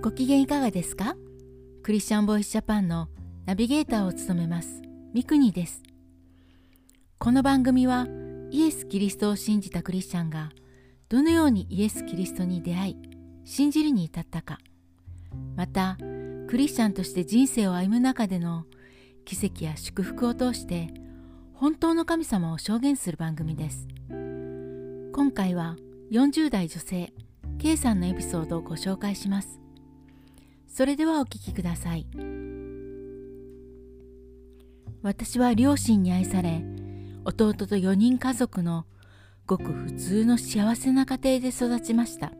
ご機嫌いかがですか？クリスチャンボイスジャパンのナビゲーターを務めますミクニです。この番組はイエス・キリストを信じたクリスチャンがどのようにイエス・キリストに出会い信じるに至ったか。またクリスチャンとして人生を歩む中での奇跡や祝福を通して本当の神様を証言する番組です。今回は40代女性 K さんのエピソードをご紹介します。それではお聞きください。私は両親に愛され弟と4人家族のごく普通の幸せな家庭で育ちました。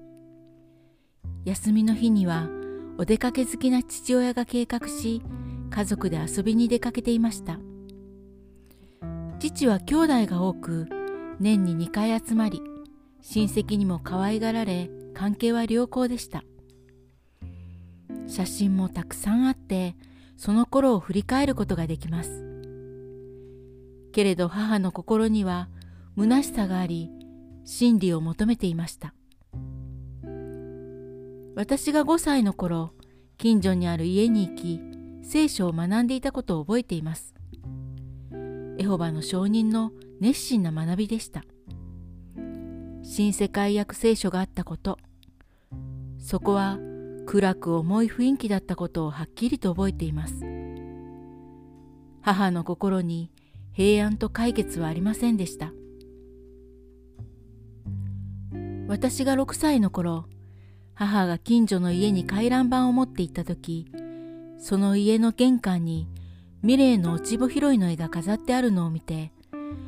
休みの日にはお出かけ好きな父親が計画し家族で遊びに出かけていました。父は兄弟が多く年に2回集まり親戚にも可愛がられ関係は良好でした。写真もたくさんあってその頃を振り返ることができます。けれど母の心には虚しさがあり真理を求めていました。私が5歳の頃近所にある家に行き聖書を学んでいたことを覚えています。エホバの証人の熱心な学びでした。新世界訳聖書があったこと。そこは暗く重い雰囲気だったことをはっきりと覚えています。母の心に平安と解決はありませんでした。私が6歳の頃母が近所の家に回覧板を持って行った時その家の玄関にミレーの落ち穂拾いの絵が飾ってあるのを見て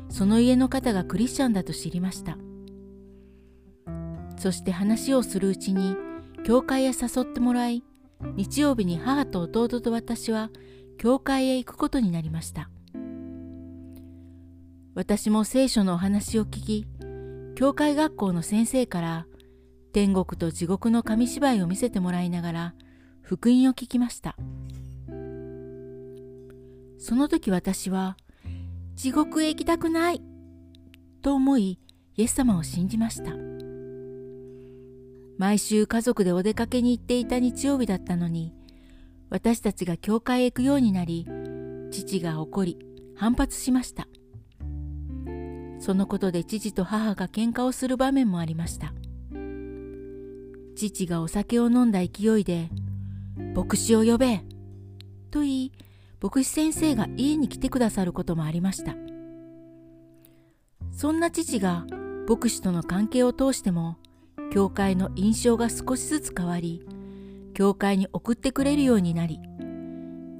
その家の方がクリスチャンだと知りました。そして話をするうちに教会へ誘ってもらい日曜日に母と弟と私は教会へ行くことになりました。私も聖書のお話を聞き教会学校の先生から天国と地獄の紙芝居を見せてもらいながら福音を聞きました。その時私は地獄へ行きたくないと思いイエス様を信じました。毎週家族でお出かけに行っていた日曜日だったのに私たちが教会へ行くようになり父が怒り反発しましたそのことで父と母が喧嘩をする場面もありました父がお酒を飲んだ勢いで「牧師を呼べ!」と言い牧師先生が家に来てくださることもありましたそんな父が牧師との関係を通しても教会の印象が少しずつ変わり教会に送ってくれるようになり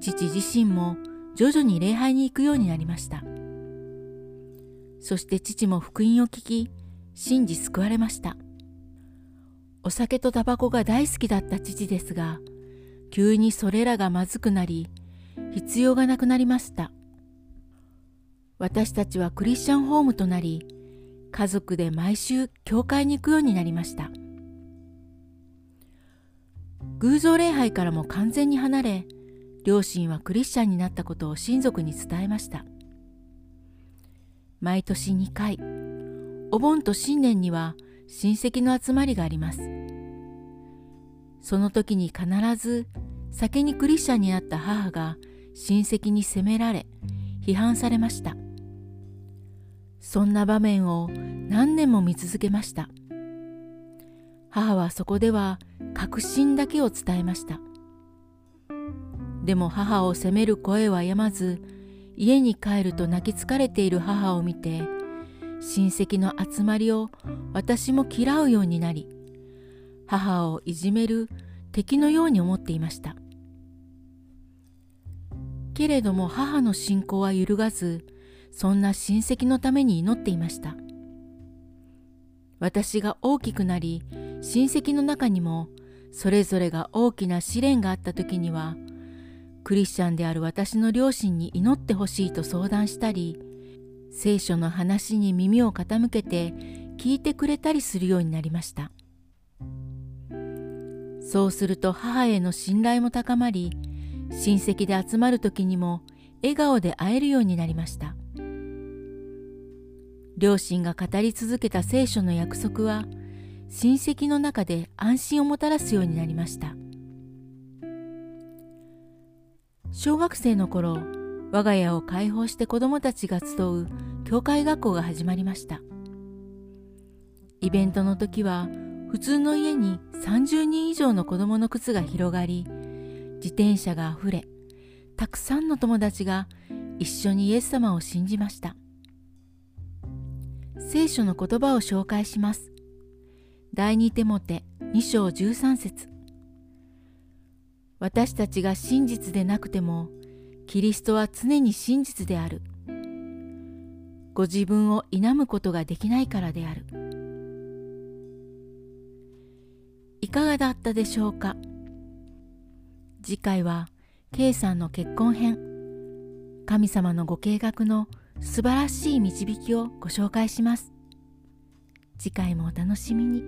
父自身も徐々に礼拝に行くようになりました。そして父も福音を聞き信じ救われました。お酒とタバコが大好きだった父ですが急にそれらがまずくなり必要がなくなりました。私たちはクリスチャンホームとなり家族で毎週教会に行くようになりました。偶像礼拝からも完全に離れ両親はクリスチャンになったことを親族に伝えました。毎年2回お盆と新年には親戚の集まりがあります。その時に必ず酒にクリスチャンになった母が親戚に責められ批判されました。そんな場面を何年も見続けました。母はそこでは確信だけを伝えました。でも母を責める声はやまず家に帰ると泣き疲れている母を見て親戚の集まりを私も嫌うようになり母をいじめる敵のように思っていました。けれども母の信仰は揺るがずそんな親戚のために祈っていました。私が大きくなり親戚の中にもそれぞれが大きな試練があった時にはクリスチャンである私の両親に祈ってほしいと相談したり聖書の話に耳を傾けて聞いてくれたりするようになりました。そうすると母への信頼も高まり親戚で集まる時にも笑顔で会えるようになりました。両親が語り続けた聖書の約束は親戚の中で安心をもたらすようになりました。小学生の頃我が家を開放して子どもたちが集う教会学校が始まりました。イベントの時は普通の家に30人以上の子供の靴が広がり自転車があふれたくさんの友達が一緒にイエス様を信じました。聖書の言葉を紹介します。第二手モて2章13節。私たちが真実でなくてもキリストは常に真実である。ご自分を否むことができないからである。いかがだったでしょうか？次回は K さんの結婚編。神様のご計画の素晴らしい導きをご紹介します次回もお楽しみに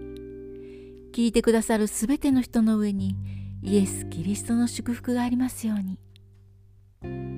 聞いてくださるすべての人の上にイエス・キリストの祝福がありますように。